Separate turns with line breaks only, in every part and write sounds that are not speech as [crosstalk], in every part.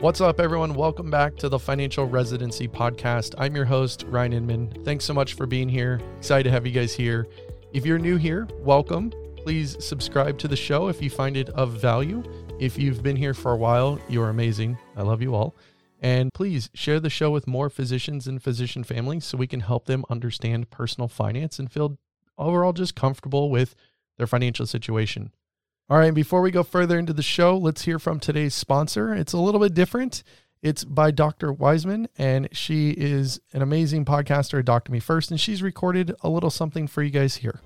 What's up, everyone? Welcome back to the Financial Residency Podcast. I'm your host, Ryan Inman. Thanks so much for being here. Excited to have you guys here. If you're new here, welcome. Please subscribe to the show if you find it of value. If you've been here for a while, you're amazing. I love you all. And please share the show with more physicians and physician families so we can help them understand personal finance and feel overall just comfortable with their financial situation. All right, before we go further into the show, let's hear from today's sponsor. It's a little bit different. It's by Dr. Weisman, and she is an amazing podcaster at Doctor Me First, and she's recorded a little something for you guys here.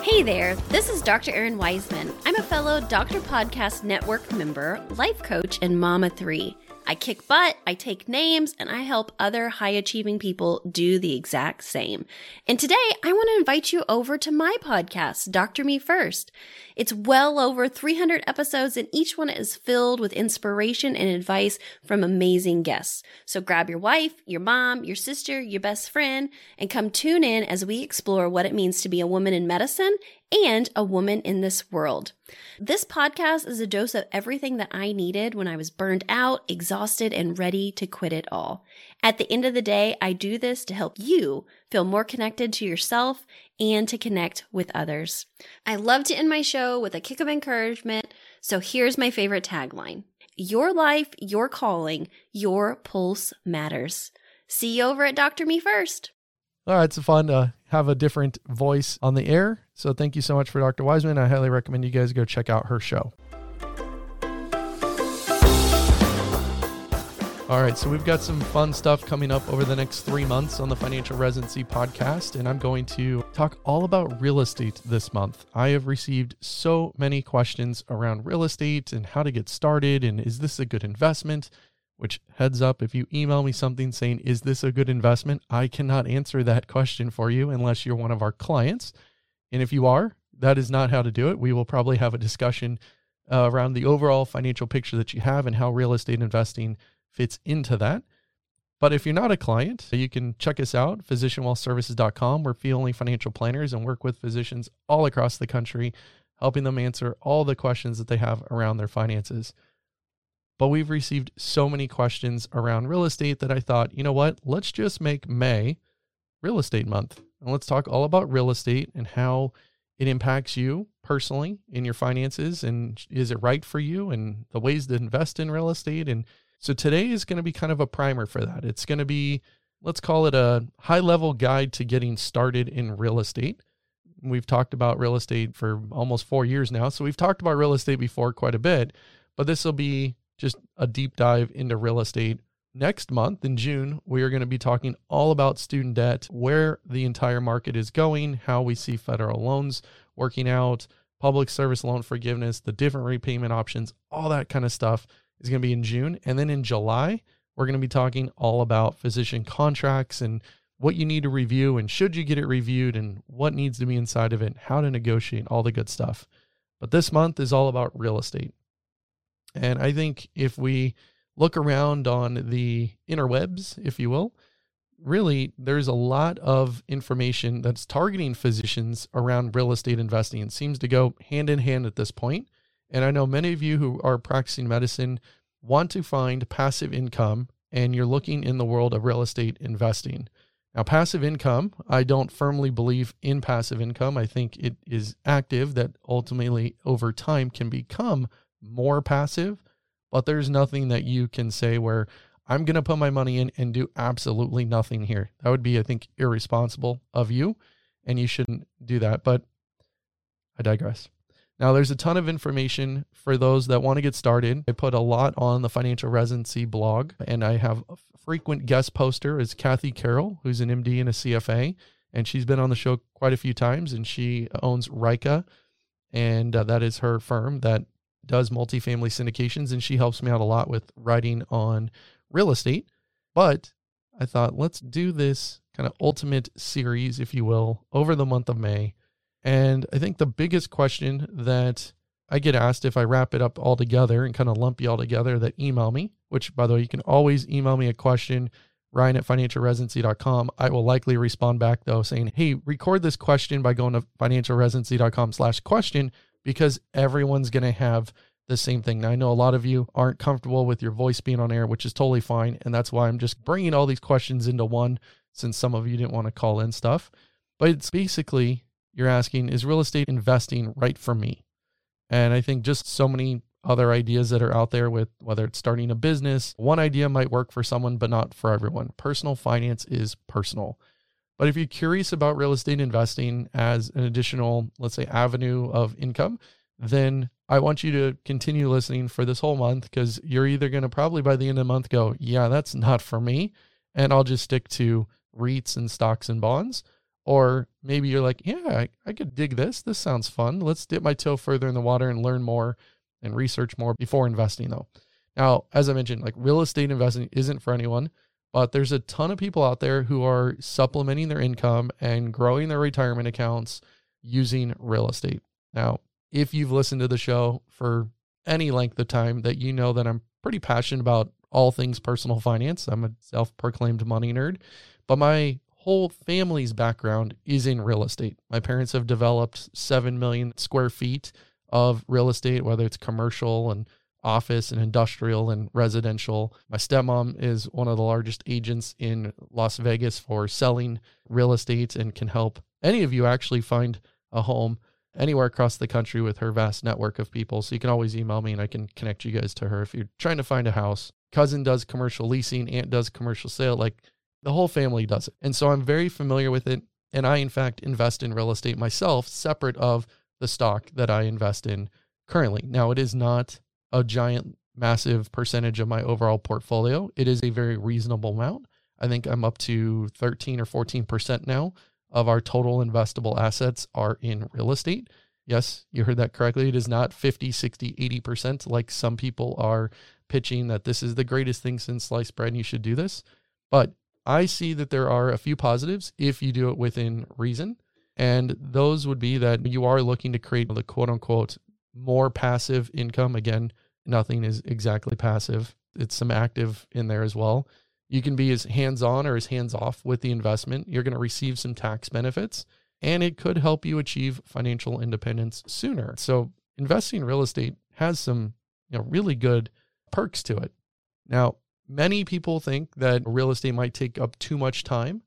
Hey there, this is Dr. Errin Weisman. I'm a fellow Doctor Podcast Network member, life coach, and mama three. I kick butt, I take names, and I help other high achieving people do the exact same. And today I want to invite you over to my podcast, Dr. Me First. It's well over 300 episodes and each one is filled with inspiration and advice from amazing guests. So grab your wife, your mom, your sister, your best friend, and come tune in as we explore what it means to be a woman in medicine and a woman in this world. This podcast is a dose of everything that I needed when I was burned out, exhausted, and ready to quit it all. At the end of the day, I do this to help you feel more connected to yourself and to connect with others. I love to end my show with a kick of encouragement, so here's my favorite tagline Your life, your calling, your pulse matters. See you over at Dr. Me First.
All right, it's fun to have a different voice on the air. So thank you so much for Dr. Weisman. I highly recommend you guys go check out her show. All right, so we've got some fun stuff coming up over the next three months on the Financial Residency podcast, and I'm going to talk all about real estate this month. I have received so many questions around real estate and how to get started, and is this a good investment? Which, heads up, if you email me something saying, Is this a good investment? I cannot answer that question for you unless you're one of our clients. And if you are, that is not how to do it. We will probably have a discussion uh, around the overall financial picture that you have and how real estate investing fits into that. But if you're not a client, you can check us out, physicianwealthservices.com. We're fee only financial planners and work with physicians all across the country, helping them answer all the questions that they have around their finances. But we've received so many questions around real estate that I thought, you know what? Let's just make May real estate month. And let's talk all about real estate and how it impacts you personally in your finances and is it right for you and the ways to invest in real estate and so today is going to be kind of a primer for that. It's going to be, let's call it a high level guide to getting started in real estate. We've talked about real estate for almost four years now. So we've talked about real estate before quite a bit, but this will be just a deep dive into real estate. Next month in June, we are going to be talking all about student debt, where the entire market is going, how we see federal loans working out, public service loan forgiveness, the different repayment options, all that kind of stuff is going to be in June. And then in July, we're going to be talking all about physician contracts and what you need to review and should you get it reviewed and what needs to be inside of it, how to negotiate, all the good stuff. But this month is all about real estate. And I think if we look around on the interwebs, if you will, really there's a lot of information that's targeting physicians around real estate investing and seems to go hand in hand at this point. And I know many of you who are practicing medicine want to find passive income and you're looking in the world of real estate investing. Now, passive income, I don't firmly believe in passive income. I think it is active that ultimately over time can become more passive, but there's nothing that you can say where I'm going to put my money in and do absolutely nothing here. That would be, I think, irresponsible of you, and you shouldn't do that. But I digress. Now, there's a ton of information for those that want to get started. I put a lot on the financial residency blog, and I have a frequent guest poster is Kathy Carroll, who's an MD and a CFA, and she's been on the show quite a few times, and she owns Rika, and uh, that is her firm that does multifamily syndications, and she helps me out a lot with writing on real estate. But I thought, let's do this kind of ultimate series, if you will, over the month of May and I think the biggest question that I get asked if I wrap it up all together and kind of lump you all together that email me, which by the way, you can always email me a question, Ryan at financialresidency.com. I will likely respond back though saying, Hey, record this question by going to financialresidency.com slash question because everyone's going to have the same thing. Now, I know a lot of you aren't comfortable with your voice being on air, which is totally fine. And that's why I'm just bringing all these questions into one since some of you didn't want to call in stuff. But it's basically you're asking, is real estate investing right for me? And I think just so many other ideas that are out there with whether it's starting a business, one idea might work for someone, but not for everyone. Personal finance is personal. But if you're curious about real estate investing as an additional, let's say, avenue of income, then I want you to continue listening for this whole month because you're either going to probably by the end of the month go, yeah, that's not for me. And I'll just stick to REITs and stocks and bonds. Or maybe you're like, yeah, I, I could dig this. This sounds fun. Let's dip my toe further in the water and learn more and research more before investing, though. Now, as I mentioned, like real estate investing isn't for anyone, but there's a ton of people out there who are supplementing their income and growing their retirement accounts using real estate. Now, if you've listened to the show for any length of time, that you know that I'm pretty passionate about all things personal finance. I'm a self proclaimed money nerd, but my whole family's background is in real estate. My parents have developed 7 million square feet of real estate, whether it's commercial and office and industrial and residential. My stepmom is one of the largest agents in Las Vegas for selling real estate and can help any of you actually find a home anywhere across the country with her vast network of people. So you can always email me and I can connect you guys to her if you're trying to find a house. Cousin does commercial leasing, aunt does commercial sale, like the whole family does it. And so I'm very familiar with it. And I, in fact, invest in real estate myself, separate of the stock that I invest in currently. Now, it is not a giant, massive percentage of my overall portfolio. It is a very reasonable amount. I think I'm up to 13 or 14% now of our total investable assets are in real estate. Yes, you heard that correctly. It is not 50, 60, 80% like some people are pitching that this is the greatest thing since sliced bread and you should do this. But I see that there are a few positives if you do it within reason. And those would be that you are looking to create the quote unquote more passive income. Again, nothing is exactly passive, it's some active in there as well. You can be as hands on or as hands off with the investment. You're going to receive some tax benefits and it could help you achieve financial independence sooner. So, investing in real estate has some you know, really good perks to it. Now, many people think that real estate might take up too much time.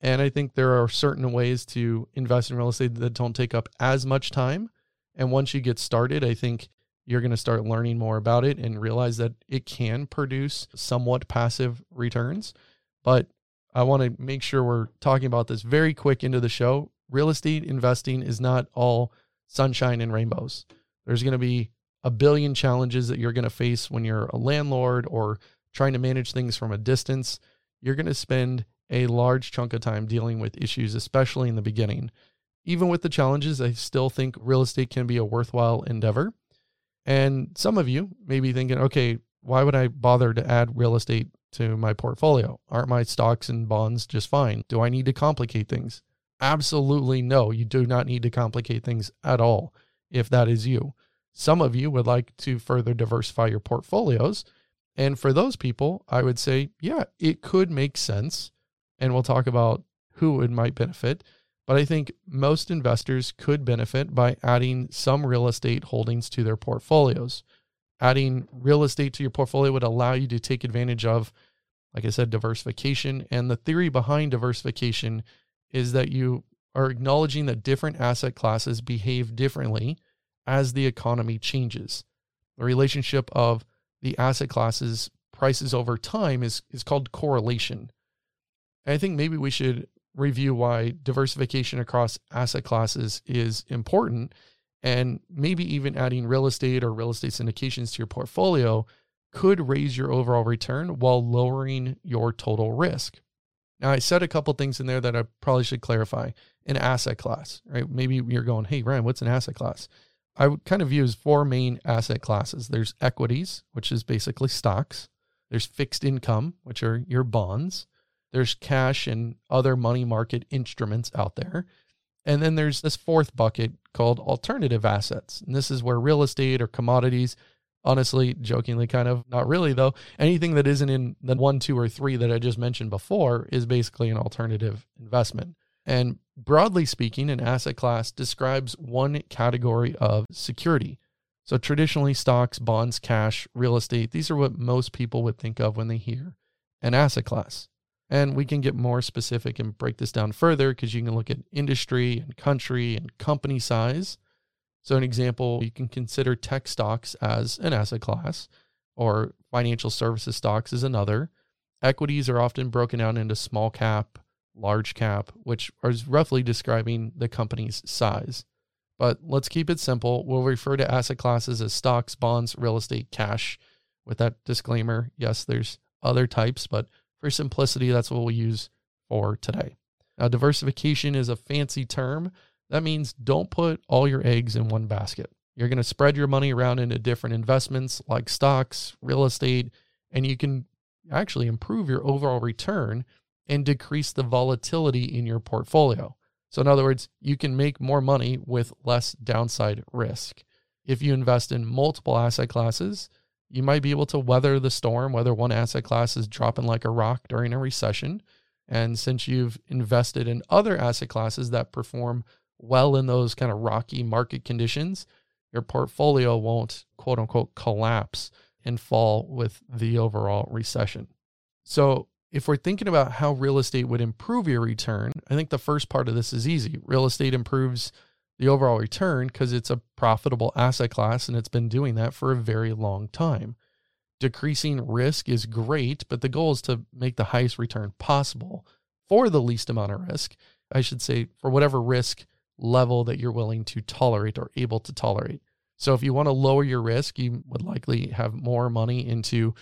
And I think there are certain ways to invest in real estate that don't take up as much time. And once you get started, I think you're going to start learning more about it and realize that it can produce somewhat passive returns. But I want to make sure we're talking about this very quick into the show. Real estate investing is not all sunshine and rainbows. There's going to be a billion challenges that you're going to face when you're a landlord or trying to manage things from a distance. You're going to spend a large chunk of time dealing with issues, especially in the beginning. Even with the challenges, I still think real estate can be a worthwhile endeavor. And some of you may be thinking, okay, why would I bother to add real estate to my portfolio? Aren't my stocks and bonds just fine? Do I need to complicate things? Absolutely no. You do not need to complicate things at all if that is you. Some of you would like to further diversify your portfolios. And for those people, I would say, yeah, it could make sense. And we'll talk about who it might benefit but I think most investors could benefit by adding some real estate holdings to their portfolios. Adding real estate to your portfolio would allow you to take advantage of, like I said, diversification. And the theory behind diversification is that you are acknowledging that different asset classes behave differently as the economy changes. The relationship of the asset classes prices over time is, is called correlation. And I think maybe we should review why diversification across asset classes is important and maybe even adding real estate or real estate syndications to your portfolio could raise your overall return while lowering your total risk. Now, I said a couple things in there that I probably should clarify. An asset class, right? Maybe you're going, hey, Ryan, what's an asset class? I would kind of use four main asset classes. There's equities, which is basically stocks. There's fixed income, which are your bonds. There's cash and other money market instruments out there. And then there's this fourth bucket called alternative assets. And this is where real estate or commodities, honestly, jokingly, kind of, not really though, anything that isn't in the one, two, or three that I just mentioned before is basically an alternative investment. And broadly speaking, an asset class describes one category of security. So traditionally, stocks, bonds, cash, real estate, these are what most people would think of when they hear an asset class. And we can get more specific and break this down further because you can look at industry and country and company size. So, an example, you can consider tech stocks as an asset class, or financial services stocks as another. Equities are often broken down into small cap, large cap, which is roughly describing the company's size. But let's keep it simple. We'll refer to asset classes as stocks, bonds, real estate, cash. With that disclaimer, yes, there's other types, but for simplicity, that's what we'll use for today. Now, diversification is a fancy term. That means don't put all your eggs in one basket. You're going to spread your money around into different investments like stocks, real estate, and you can actually improve your overall return and decrease the volatility in your portfolio. So, in other words, you can make more money with less downside risk. If you invest in multiple asset classes, you might be able to weather the storm, whether one asset class is dropping like a rock during a recession. And since you've invested in other asset classes that perform well in those kind of rocky market conditions, your portfolio won't quote unquote collapse and fall with the overall recession. So, if we're thinking about how real estate would improve your return, I think the first part of this is easy. Real estate improves the overall return because it's a profitable asset class and it's been doing that for a very long time. Decreasing risk is great, but the goal is to make the highest return possible for the least amount of risk. I should say, for whatever risk level that you're willing to tolerate or able to tolerate. So, if you want to lower your risk, you would likely have more money into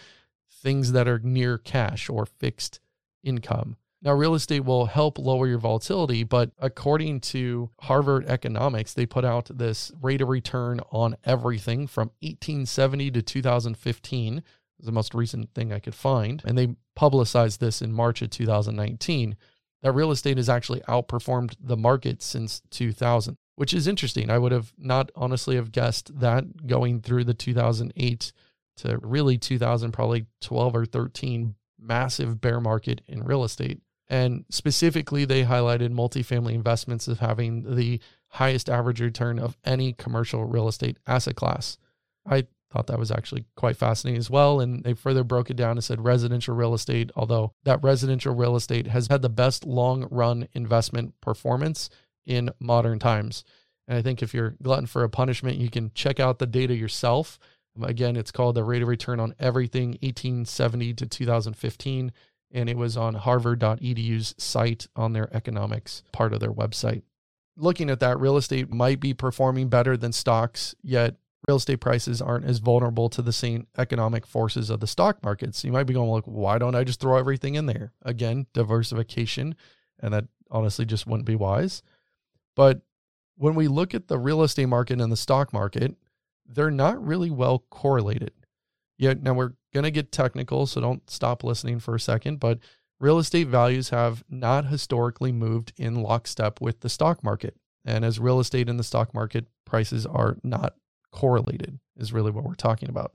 things that are near cash or fixed income. Now, real estate will help lower your volatility, but according to Harvard Economics, they put out this rate of return on everything from 1870 to 2015. the most recent thing I could find. And they publicized this in March of 2019 that real estate has actually outperformed the market since 2000, which is interesting. I would have not honestly have guessed that going through the 2008 to really 2000, probably 12 or 13 massive bear market in real estate. And specifically, they highlighted multifamily investments as having the highest average return of any commercial real estate asset class. I thought that was actually quite fascinating as well. And they further broke it down and said residential real estate, although that residential real estate has had the best long run investment performance in modern times. And I think if you're glutton for a punishment, you can check out the data yourself Again, it's called the rate of return on everything 1870 to 2015. And it was on harvard.edu's site on their economics part of their website. Looking at that, real estate might be performing better than stocks, yet real estate prices aren't as vulnerable to the same economic forces of the stock markets. You might be going, like, why don't I just throw everything in there? Again, diversification. And that honestly just wouldn't be wise. But when we look at the real estate market and the stock market, they're not really well correlated. Yet now we're going to get technical, so don't stop listening for a second, but real estate values have not historically moved in lockstep with the stock market. And as real estate and the stock market prices are not correlated, is really what we're talking about.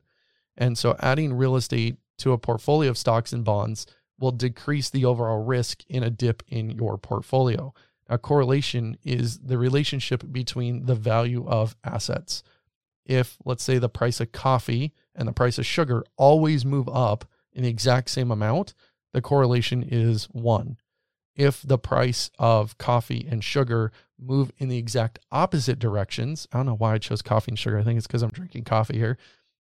And so adding real estate to a portfolio of stocks and bonds will decrease the overall risk in a dip in your portfolio. A correlation is the relationship between the value of assets if, let's say, the price of coffee and the price of sugar always move up in the exact same amount, the correlation is one. If the price of coffee and sugar move in the exact opposite directions, I don't know why I chose coffee and sugar. I think it's because I'm drinking coffee here.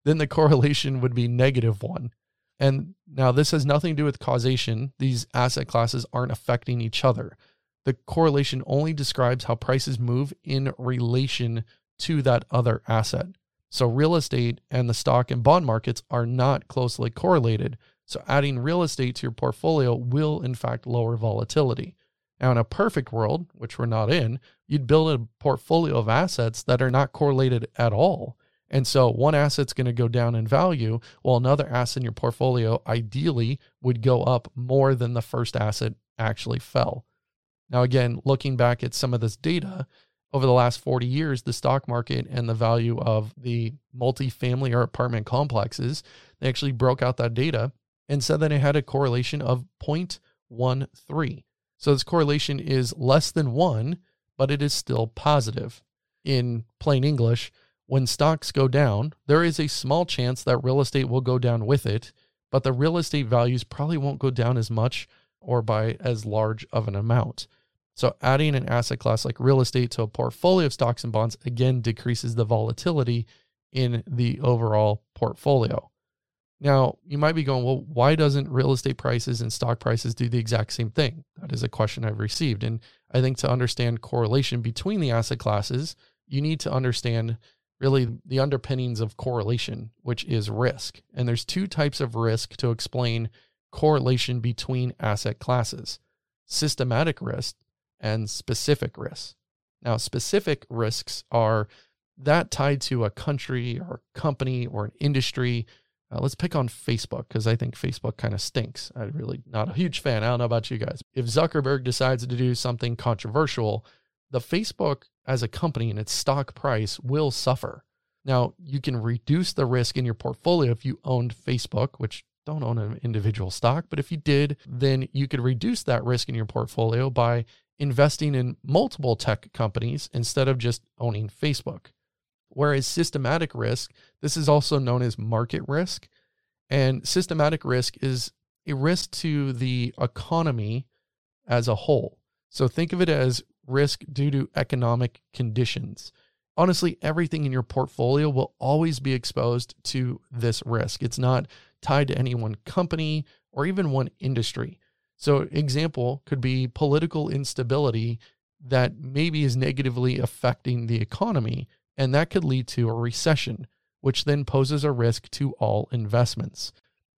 Then the [laughs] correlation would be negative one. And now this has nothing to do with causation. These asset classes aren't affecting each other. The correlation only describes how prices move in relation to that other asset. So, real estate and the stock and bond markets are not closely correlated. So, adding real estate to your portfolio will, in fact, lower volatility. Now, in a perfect world, which we're not in, you'd build a portfolio of assets that are not correlated at all. And so, one asset's going to go down in value, while another asset in your portfolio ideally would go up more than the first asset actually fell. Now, again, looking back at some of this data, over the last 40 years, the stock market and the value of the multifamily or apartment complexes, they actually broke out that data and said that it had a correlation of 0.13. So this correlation is less than one, but it is still positive. In plain English, when stocks go down, there is a small chance that real estate will go down with it, but the real estate values probably won't go down as much or by as large of an amount. So, adding an asset class like real estate to a portfolio of stocks and bonds again decreases the volatility in the overall portfolio. Now, you might be going, well, why doesn't real estate prices and stock prices do the exact same thing? That is a question I've received. And I think to understand correlation between the asset classes, you need to understand really the underpinnings of correlation, which is risk. And there's two types of risk to explain correlation between asset classes systematic risk and specific risks. Now, specific risks are that tied to a country or company or an industry. Uh, let's pick on Facebook because I think Facebook kind of stinks. I'm really not a huge fan. I don't know about you guys. If Zuckerberg decides to do something controversial, the Facebook as a company and its stock price will suffer. Now, you can reduce the risk in your portfolio if you owned Facebook, which don't own an individual stock, but if you did, then you could reduce that risk in your portfolio by investing in multiple tech companies instead of just owning Facebook. Whereas systematic risk, this is also known as market risk. And systematic risk is a risk to the economy as a whole. So think of it as risk due to economic conditions. Honestly, everything in your portfolio will always be exposed to this risk. It's not tied to any one company or even one industry. So, example could be political instability that maybe is negatively affecting the economy, and that could lead to a recession, which then poses a risk to all investments.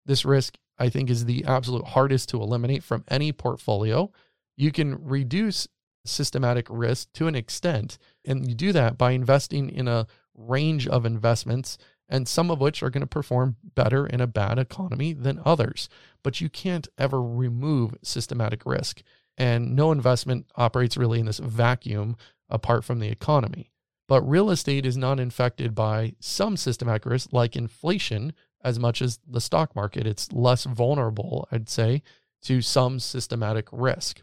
This risk, I think, is the absolute hardest to eliminate from any portfolio. You can reduce systematic risk to an extent. And you do that by investing in a range of investments, and some of which are going to perform better in a bad economy than others. But you can't ever remove systematic risk. And no investment operates really in this vacuum apart from the economy. But real estate is not infected by some systematic risk like inflation as much as the stock market. It's less vulnerable, I'd say, to some systematic risk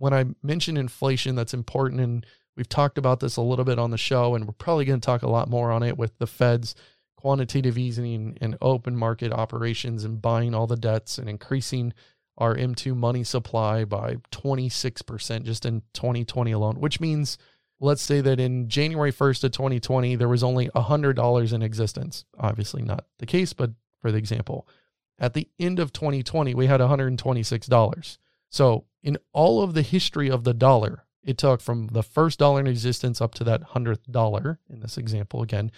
when I mention inflation, that's important. And we've talked about this a little bit on the show, and we're probably going to talk a lot more on it with the Fed's quantitative easing and open market operations and buying all the debts and increasing our M2 money supply by 26% just in 2020 alone, which means let's say that in January 1st of 2020, there was only $100 in existence. Obviously, not the case, but for the example, at the end of 2020, we had $126. So, in all of the history of the dollar, it took from the first dollar in existence up to that hundredth dollar in this example again,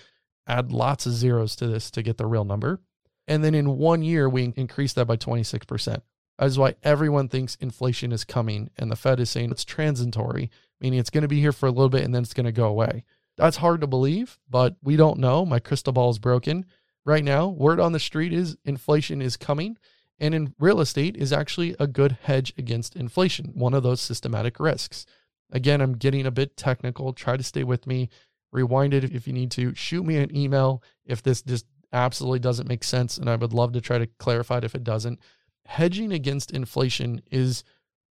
add lots of zeros to this to get the real number. And then in one year, we increased that by 26%. That is why everyone thinks inflation is coming. And the Fed is saying it's transitory, meaning it's going to be here for a little bit and then it's going to go away. That's hard to believe, but we don't know. My crystal ball is broken. Right now, word on the street is inflation is coming and in real estate is actually a good hedge against inflation, one of those systematic risks. Again, I'm getting a bit technical. Try to stay with me. Rewind it if you need to. Shoot me an email if this just absolutely doesn't make sense. And I would love to try to clarify it if it doesn't. Hedging against inflation is,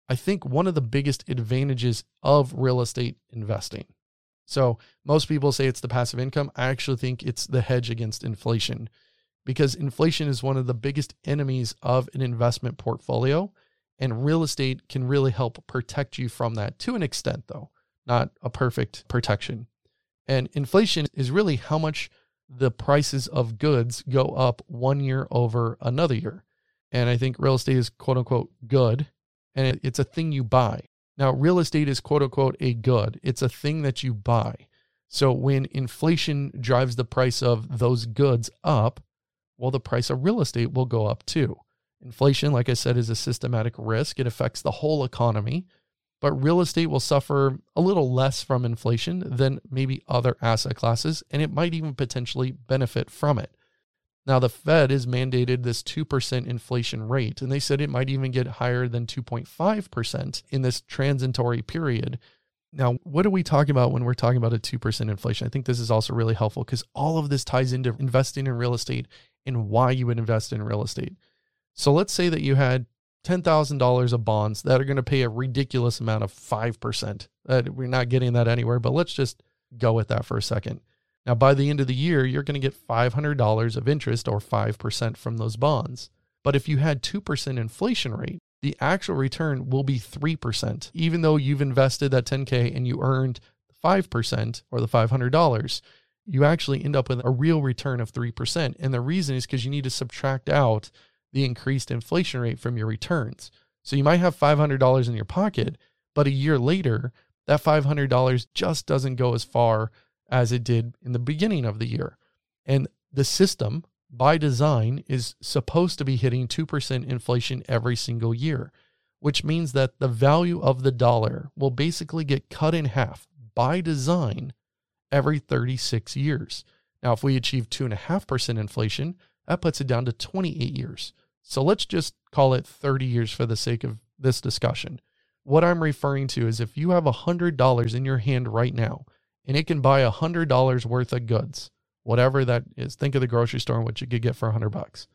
I think, one of the biggest advantages of real estate investing. So most people say it's the passive income. I actually think it's the hedge against inflation because inflation is one of the biggest enemies of an investment portfolio. And real estate can really help protect you from that to an extent, though, not a perfect protection. And inflation is really how much the prices of goods go up one year over another year. And I think real estate is quote unquote good, and it's a thing you buy. Now, real estate is quote unquote a good, it's a thing that you buy. So when inflation drives the price of those goods up, well, the price of real estate will go up too. Inflation, like I said, is a systematic risk. It affects the whole economy, but real estate will suffer a little less from inflation than maybe other asset classes, and it might even potentially benefit from it. Now, the Fed has mandated this 2% inflation rate, and they said it might even get higher than 2.5% in this transitory period. Now, what are we talking about when we're talking about a 2% inflation? I think this is also really helpful because all of this ties into investing in real estate and why you would invest in real estate. So let's say that you had $10,000 of bonds that are going to pay a ridiculous amount of 5%. Uh, we're not getting that anywhere, but let's just go with that for a second. Now, by the end of the year, you're going to get $500 of interest or 5% from those bonds. But if you had 2% inflation rate, the actual return will be 3%. Even though you've invested that 10K and you earned 5% or the $500, you actually end up with a real return of 3%. And the reason is because you need to subtract out the increased inflation rate from your returns. So you might have $500 in your pocket, but a year later, that $500 just doesn't go as far as it did in the beginning of the year. And the system, by design, is supposed to be hitting 2% inflation every single year, which means that the value of the dollar will basically get cut in half by design every 36 years. Now, if we achieve 2.5% inflation, that puts it down to 28 years. So let's just call it 30 years for the sake of this discussion. What I'm referring to is if you have $100 in your hand right now and it can buy $100 worth of goods, whatever that is, think of the grocery store and what you could get for 100 bucks.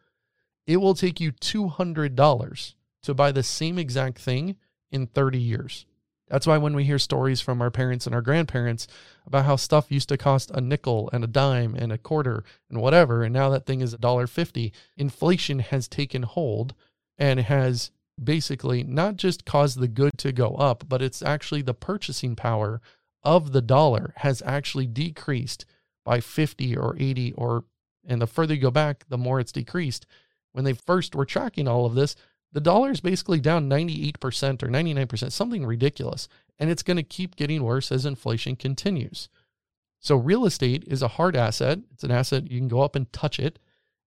It will take you $200 to buy the same exact thing in 30 years. That's why when we hear stories from our parents and our grandparents about how stuff used to cost a nickel and a dime and a quarter and whatever, and now that thing is a dollar fifty, inflation has taken hold and has basically not just caused the good to go up, but it's actually the purchasing power of the dollar has actually decreased by 50 or 80 or and the further you go back, the more it's decreased. When they first were tracking all of this, the dollar is basically down 98% or 99%, something ridiculous. And it's going to keep getting worse as inflation continues. So, real estate is a hard asset. It's an asset you can go up and touch it.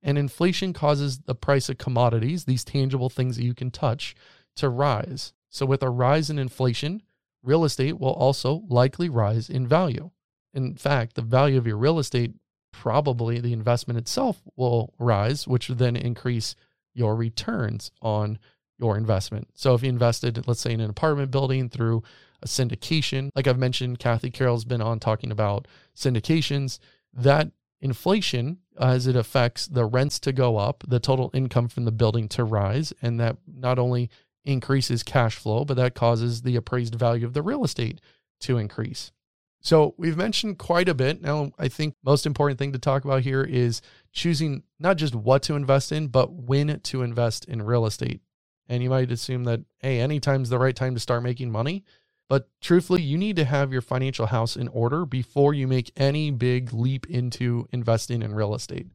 And inflation causes the price of commodities, these tangible things that you can touch, to rise. So, with a rise in inflation, real estate will also likely rise in value. In fact, the value of your real estate, probably the investment itself, will rise, which will then increase your returns on your investment. So if you invested, let's say, in an apartment building through a syndication, like I've mentioned, Kathy Carroll's been on talking about syndications, that inflation, uh, as it affects the rents to go up, the total income from the building to rise, and that not only increases cash flow, but that causes the appraised value of the real estate to increase. So we've mentioned quite a bit. Now, I think most important thing to talk about here is choosing not just what to invest in, but when to invest in real estate. And you might assume that, hey, anytime's the right time to start making money. But truthfully, you need to have your financial house in order before you make any big leap into investing in real estate.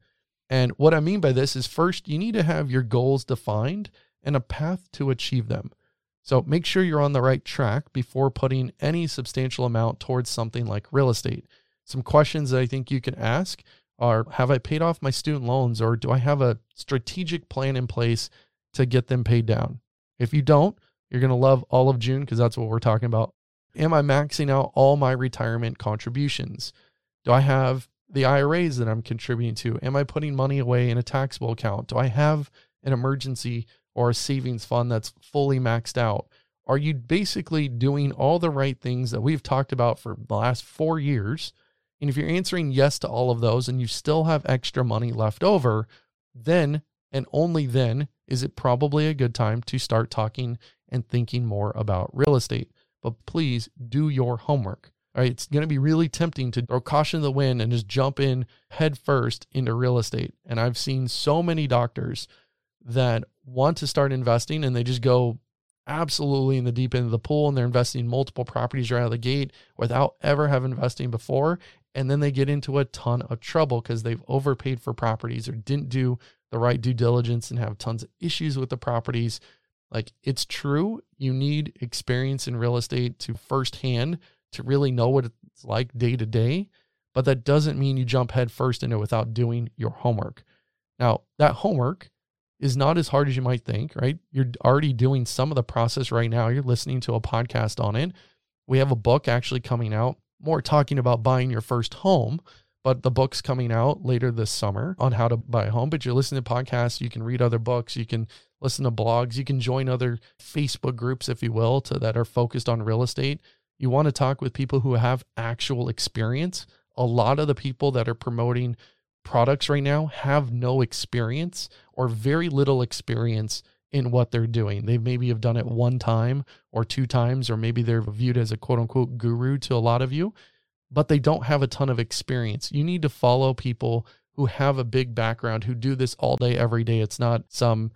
And what I mean by this is first, you need to have your goals defined and a path to achieve them. So make sure you're on the right track before putting any substantial amount towards something like real estate. Some questions that I think you can ask are Have I paid off my student loans or do I have a strategic plan in place to get them paid down? If you don't, you're going to love all of June because that's what we're talking about. Am I maxing out all my retirement contributions? Do I have the IRAs that I'm contributing to? Am I putting money away in a taxable account? Do I have an emergency or a savings fund that's fully maxed out? Are you basically doing all the right things that we've talked about for the last four years? And if you're answering yes to all of those and you still have extra money left over, then and only then is it probably a good time to start talking and thinking more about real estate. But please do your homework. All right, it's going to be really tempting to throw caution to the wind and just jump in head first into real estate. And I've seen so many doctors that want to start investing and they just go absolutely in the deep end of the pool and they're investing multiple properties right out of the gate without ever having investing before. And then they get into a ton of trouble because they've overpaid for properties or didn't do the right due diligence and have tons of issues with the properties. Like it's true you need experience in real estate to firsthand to really know what it's like day to day but that doesn't mean you jump head first into it without doing your homework. Now that homework is not as hard as you might think, right? You're already doing some of the process right now. You're listening to a podcast on it. We have a book actually coming out, more talking about buying your first home, but the book's coming out later this summer on how to buy a home. But you're listening to podcasts, you can read other books, you can listen to blogs, you can join other Facebook groups, if you will, to that are focused on real estate. You want to talk with people who have actual experience. A lot of the people that are promoting products right now have no experience or very little experience in what they're doing. They maybe have done it one time or two times, or maybe they're viewed as a quote unquote guru to a lot of you, but they don't have a ton of experience. You need to follow people who have a big background, who do this all day, every day. It's not some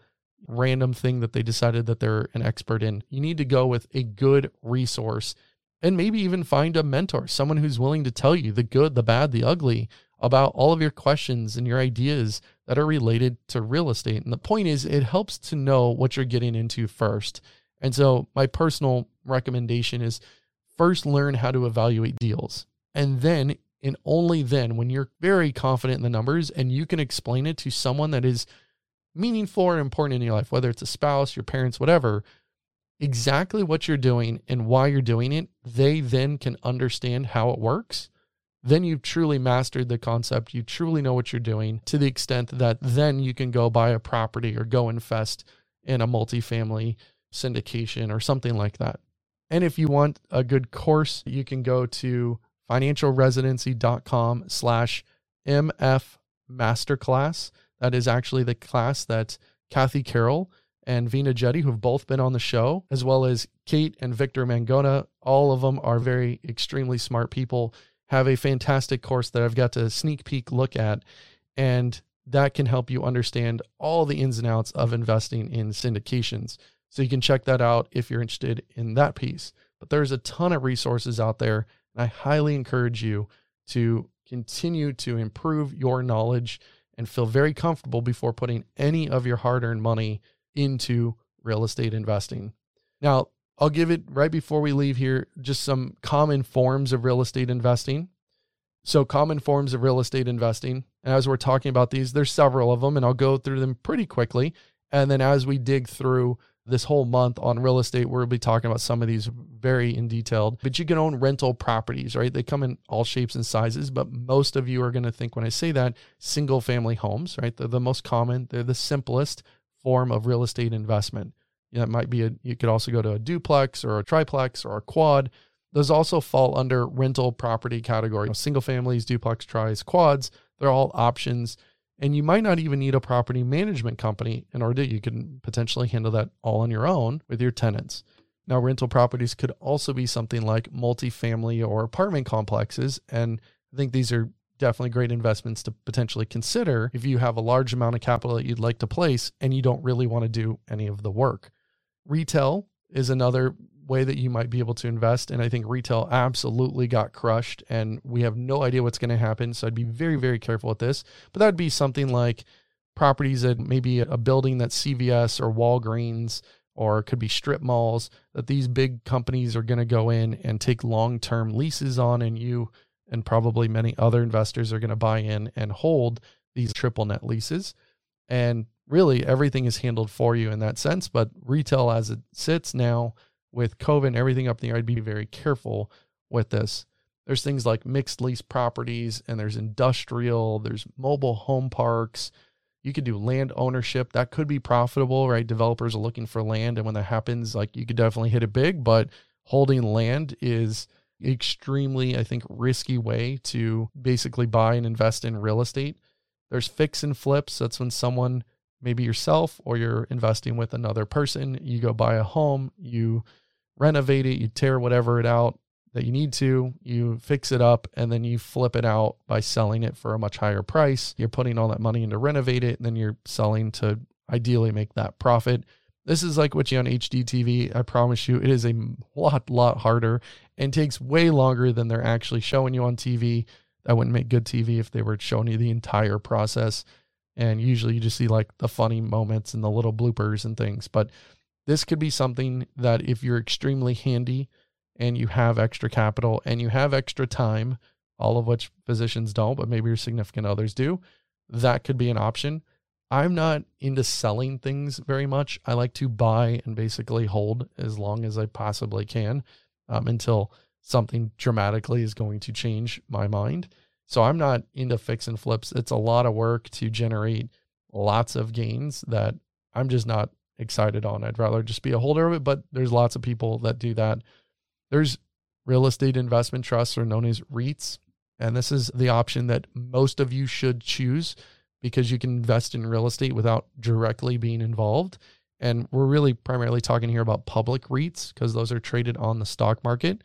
random thing that they decided that they're an expert in. You need to go with a good resource and maybe even find a mentor, someone who's willing to tell you the good, the bad, the ugly about all of your questions and your ideas that are related to real estate. And the point is, it helps to know what you're getting into first. And so, my personal recommendation is first learn how to evaluate deals. And then, and only then, when you're very confident in the numbers and you can explain it to someone that is meaningful or important in your life, whether it's a spouse, your parents, whatever, exactly what you're doing and why you're doing it, they then can understand how it works then you've truly mastered the concept. You truly know what you're doing to the extent that then you can go buy a property or go invest in a multifamily syndication or something like that. And if you want a good course, you can go to financialresidency.com slash MF Masterclass. That is actually the class that Kathy Carroll and Veena Jetti, who have both been on the show, as well as Kate and Victor Mangona. All of them are very extremely smart people have a fantastic course that I've got to sneak peek look at. And that can help you understand all the ins and outs of investing in syndications. So you can check that out if you're interested in that piece. But there's a ton of resources out there. And I highly encourage you to continue to improve your knowledge and feel very comfortable before putting any of your hard earned money into real estate investing. Now, I'll give it right before we leave here just some common forms of real estate investing. So, common forms of real estate investing. And as we're talking about these, there's several of them, and I'll go through them pretty quickly. And then as we dig through this whole month on real estate, we'll be talking about some of these very in detail. But you can own rental properties, right? They come in all shapes and sizes, but most of you are going to think when I say that single family homes, right? They're the most common, they're the simplest form of real estate investment. You know, it might be a, you could also go to a duplex or a triplex or a quad. Those also fall under rental property category. Single families, duplex, tries, quads, they're all options. And you might not even need a property management company in order to, you can potentially handle that all on your own with your tenants. Now, rental properties could also be something like multifamily or apartment complexes. And I think these are definitely great investments to potentially consider if you have a large amount of capital that you'd like to place and you don't really want to do any of the work. Retail is another way that you might be able to invest. And I think retail absolutely got crushed, and we have no idea what's going to happen. So I'd be very, very careful with this. But that would be something like properties that maybe a building that's CVS or Walgreens or could be strip malls that these big companies are going to go in and take long term leases on, and you and probably many other investors are going to buy in and hold these triple net leases. And really everything is handled for you in that sense. But retail as it sits now with COVID and everything up there, I'd be very careful with this. There's things like mixed lease properties and there's industrial, there's mobile home parks. You could do land ownership. That could be profitable, right? Developers are looking for land. And when that happens, like you could definitely hit it big, but holding land is extremely, I think, risky way to basically buy and invest in real estate. There's fix and flips. That's when someone maybe yourself or you're investing with another person. You go buy a home, you renovate it, you tear whatever it out that you need to, you fix it up, and then you flip it out by selling it for a much higher price. You're putting all that money in to renovate it, and then you're selling to ideally make that profit. This is like what you on HGTV. I promise you, it is a lot, lot harder and takes way longer than they're actually showing you on TV. That wouldn't make good TV if they were showing you the entire process and usually you just see like the funny moments and the little bloopers and things but this could be something that if you're extremely handy and you have extra capital and you have extra time all of which physicians don't but maybe your significant others do that could be an option. I'm not into selling things very much. I like to buy and basically hold as long as i possibly can um, until something dramatically is going to change my mind so I'm not into fix and flips. It's a lot of work to generate lots of gains that I'm just not excited on. I'd rather just be a holder of it, but there's lots of people that do that. There's real estate investment trusts are known as REITs, and this is the option that most of you should choose because you can invest in real estate without directly being involved. And we're really primarily talking here about public REITs because those are traded on the stock market.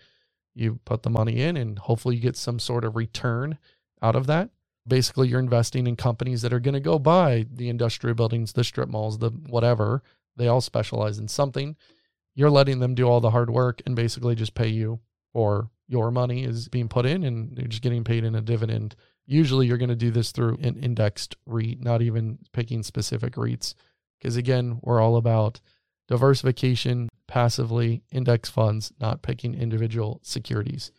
You put the money in and hopefully you get some sort of return out of that. Basically, you're investing in companies that are going to go buy the industrial buildings, the strip malls, the whatever. They all specialize in something. You're letting them do all the hard work and basically just pay you or your money is being put in and you're just getting paid in a dividend. Usually you're going to do this through an indexed REIT, not even picking specific REITs. Because again, we're all about diversification, passively, index funds, not picking individual securities.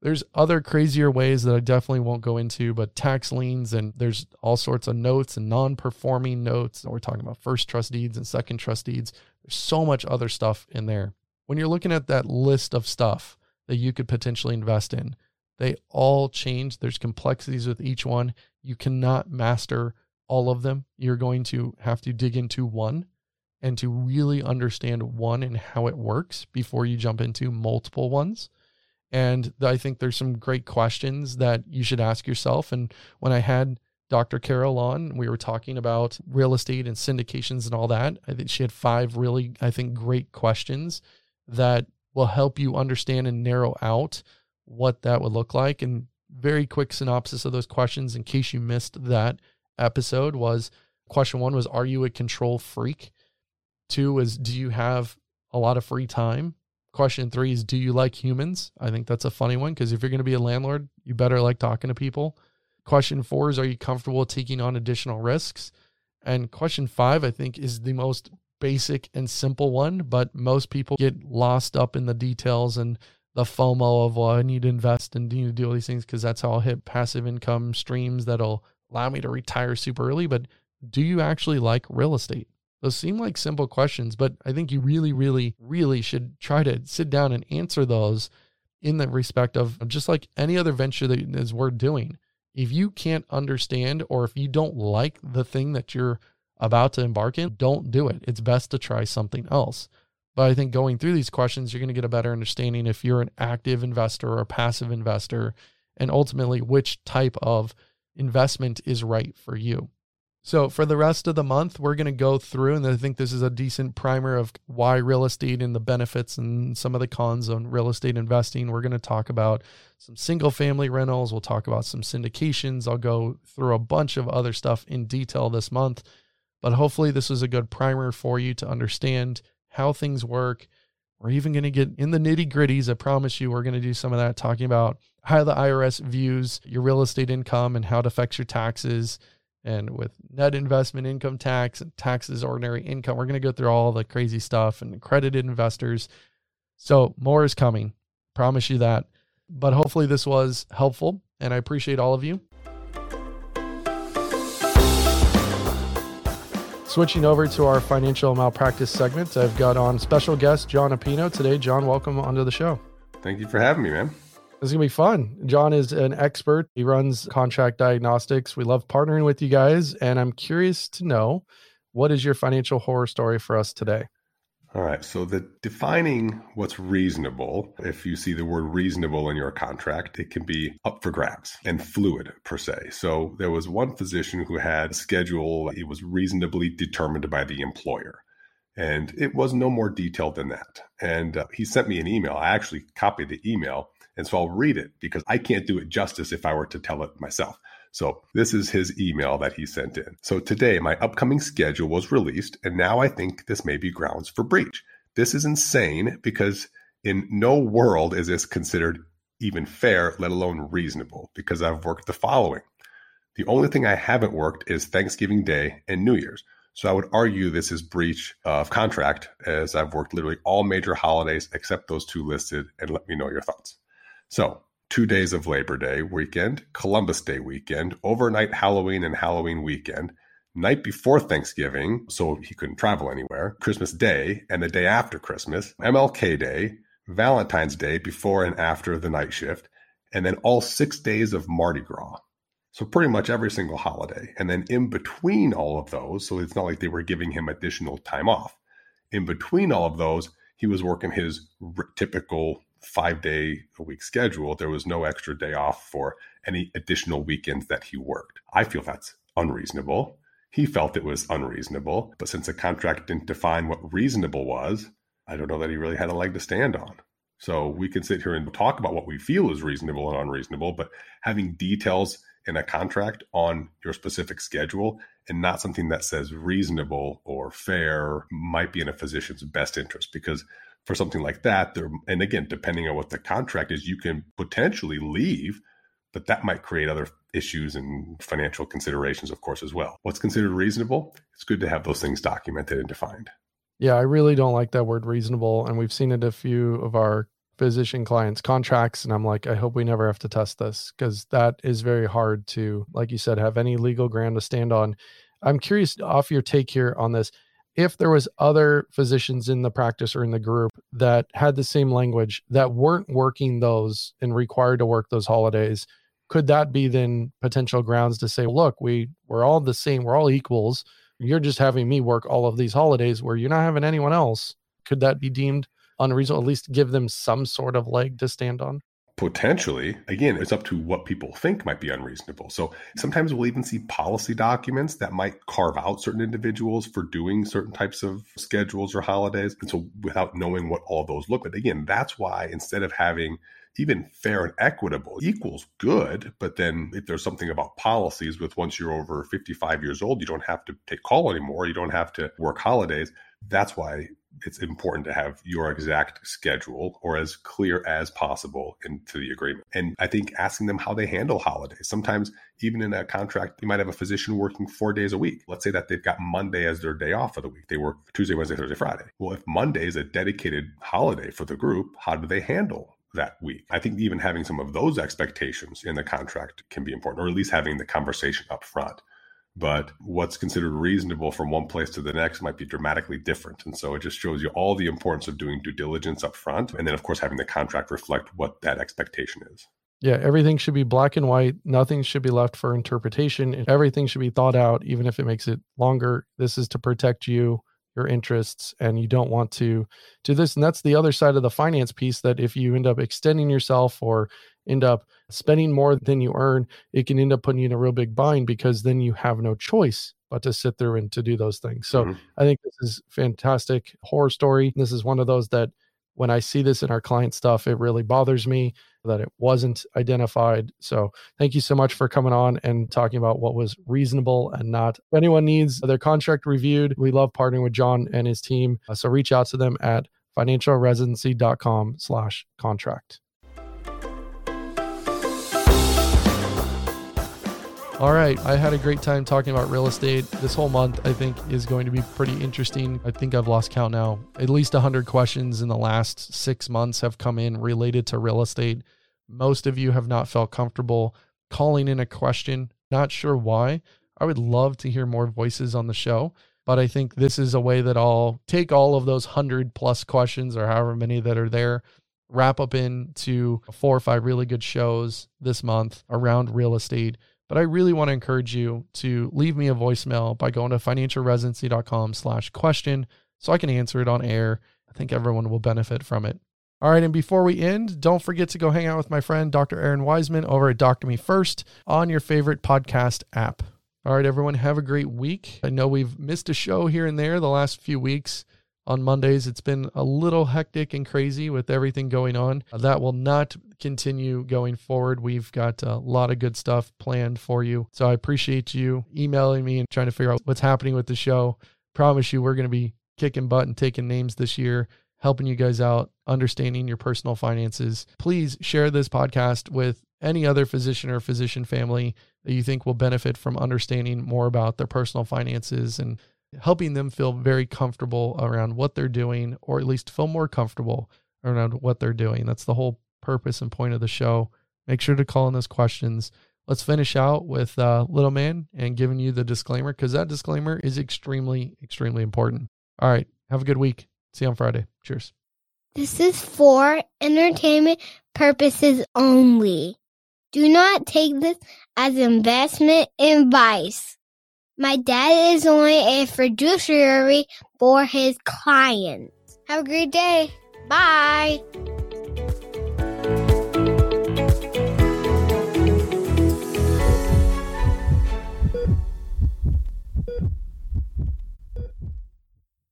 There's other crazier ways that I definitely won't go into, but tax liens and there's all sorts of notes and non performing notes. We're talking about first trust deeds and second trust deeds. There's so much other stuff in there. When you're looking at that list of stuff that you could potentially invest in, they all change. There's complexities with each one. You cannot master all of them. You're going to have to dig into one and to really understand one and how it works before you jump into multiple ones. And I think there's some great questions that you should ask yourself. And when I had Dr. Carol on, we were talking about real estate and syndications and all that. I think she had five really, I think, great questions that will help you understand and narrow out what that would look like. And very quick synopsis of those questions in case you missed that episode was question one was, Are you a control freak? Two is, Do you have a lot of free time? Question three is, do you like humans? I think that's a funny one because if you're going to be a landlord, you better like talking to people. Question four is, are you comfortable taking on additional risks? And question five, I think, is the most basic and simple one, but most people get lost up in the details and the FOMO of, well, I need to invest and need to do all these things because that's how I'll hit passive income streams that'll allow me to retire super early. But do you actually like real estate? Those seem like simple questions, but I think you really, really, really should try to sit down and answer those in the respect of just like any other venture that is worth doing. If you can't understand or if you don't like the thing that you're about to embark in, don't do it. It's best to try something else. But I think going through these questions, you're going to get a better understanding if you're an active investor or a passive investor, and ultimately which type of investment is right for you. So for the rest of the month, we're going to go through, and I think this is a decent primer of why real estate and the benefits and some of the cons on real estate investing. We're going to talk about some single family rentals. We'll talk about some syndications. I'll go through a bunch of other stuff in detail this month, but hopefully this is a good primer for you to understand how things work. We're even going to get in the nitty gritties. I promise you, we're going to do some of that talking about how the IRS views your real estate income and how it affects your taxes and with net investment income tax and taxes ordinary income we're going to go through all the crazy stuff and accredited investors. So more is coming promise you that. But hopefully this was helpful and i appreciate all of you. Switching over to our financial malpractice segment i've got on special guest john Appino today john welcome onto the show.
Thank you for having me man
this is going to be fun. John is an expert. He runs contract diagnostics. We love partnering with you guys. And I'm curious to know what is your financial horror story for us today?
All right. So, the defining what's reasonable, if you see the word reasonable in your contract, it can be up for grabs and fluid per se. So, there was one physician who had schedule, it was reasonably determined by the employer. And it was no more detailed than that. And uh, he sent me an email. I actually copied the email and so I'll read it because I can't do it justice if I were to tell it myself. So this is his email that he sent in. So today, my upcoming schedule was released, and now I think this may be grounds for breach. This is insane because in no world is this considered even fair, let alone reasonable, because I've worked the following. The only thing I haven't worked is Thanksgiving Day and New Year's. So I would argue this is breach of contract as I've worked literally all major holidays except those two listed and let me know your thoughts. So, two days of Labor Day weekend, Columbus Day weekend, overnight Halloween and Halloween weekend, night before Thanksgiving, so he couldn't travel anywhere, Christmas Day, and the day after Christmas, MLK Day, Valentine's Day before and after the night shift, and then all six days of Mardi Gras. So pretty much every single holiday. And then in between all of those, so it's not like they were giving him additional time off. In between all of those, he was working his r- typical five day a week schedule, there was no extra day off for any additional weekends that he worked. I feel that's unreasonable. He felt it was unreasonable, but since the contract didn't define what reasonable was, I don't know that he really had a leg to stand on. So we can sit here and talk about what we feel is reasonable and unreasonable, but having details in a contract on your specific schedule and not something that says reasonable or fair might be in a physician's best interest. Because for something like that there and again depending on what the contract is you can potentially leave but that might create other issues and financial considerations of course as well. What's considered reasonable it's good to have those things documented and defined.
Yeah i really don't like that word reasonable and we've seen it a few of our physician clients contracts and i'm like i hope we never have to test this because that is very hard to like you said have any legal ground to stand on. I'm curious off your take here on this if there was other physicians in the practice or in the group that had the same language that weren't working those and required to work those holidays could that be then potential grounds to say look we we're all the same we're all equals. You're just having me work all of these holidays where you're not having anyone else. Could that be deemed unreasonable, at least give them some sort of leg to stand on?
Potentially. Again, it's up to what people think might be unreasonable. So sometimes we'll even see policy documents that might carve out certain individuals for doing certain types of schedules or holidays. And so without knowing what all those look, but again, that's why instead of having even fair and equitable equals good. But then if there's something about policies with once you're over 55 years old, you don't have to take call anymore. You don't have to work holidays. That's why it's important to have your exact schedule or as clear as possible into the agreement. And I think asking them how they handle holidays. Sometimes, even in a contract, you might have a physician working four days a week. Let's say that they've got Monday as their day off of the week. They work Tuesday, Wednesday, Thursday, Friday. Well, if Monday is a dedicated holiday for the group, how do they handle that week. I think even having some of those expectations in the contract can be important, or at least having the conversation up front but what's considered reasonable from one place to the next might be dramatically different. And so it just shows you all the importance of doing due diligence up front. And then, of course, having the contract reflect what that expectation is.
Yeah, everything should be black and white. Nothing should be left for interpretation. Everything should be thought out, even if it makes it longer. This is to protect you, your interests, and you don't want to do this. And that's the other side of the finance piece that if you end up extending yourself or end up spending more than you earn, it can end up putting you in a real big bind because then you have no choice but to sit there and to do those things. So mm-hmm. I think this is fantastic horror story. This is one of those that when I see this in our client stuff, it really bothers me that it wasn't identified. So thank you so much for coming on and talking about what was reasonable and not. If anyone needs their contract reviewed, we love partnering with John and his team. Uh, so reach out to them at financialresidency.com slash contract. All right. I had a great time talking about real estate. This whole month, I think, is going to be pretty interesting. I think I've lost count now. At least 100 questions in the last six months have come in related to real estate. Most of you have not felt comfortable calling in a question. Not sure why. I would love to hear more voices on the show, but I think this is a way that I'll take all of those 100 plus questions or however many that are there wrap up into four or five really good shows this month around real estate but I really want to encourage you to leave me a voicemail by going to financialresidency.com slash question so I can answer it on air. I think everyone will benefit from it. All right, and before we end, don't forget to go hang out with my friend Dr. Errin Weisman over at Doctor Me First on your favorite podcast app. All right, everyone, have a great week. I know we've missed a show here and there the last few weeks on Mondays. It's been a little hectic and crazy with everything going on. That will not continue going forward. We've got a lot of good stuff planned for you. So I appreciate you emailing me and trying to figure out what's happening with the show. Promise you, we're going to be kicking butt and taking names this year, helping you guys out, understanding your personal finances. Please share this podcast with any other physician or physician family that you think will benefit from understanding more about their personal finances and helping them feel very comfortable around what they're doing, or at least feel more comfortable around what they're doing. That's the whole purpose and point of the show. Make sure to call in those questions. Let's finish out with uh, Little Man and giving you the disclaimer because that disclaimer is extremely, extremely important. All right. Have a good week. See you on Friday. Cheers.
This is for entertainment purposes only. Do not take this as investment advice. My dad is only a fiduciary for his clients. Have a great day. Bye.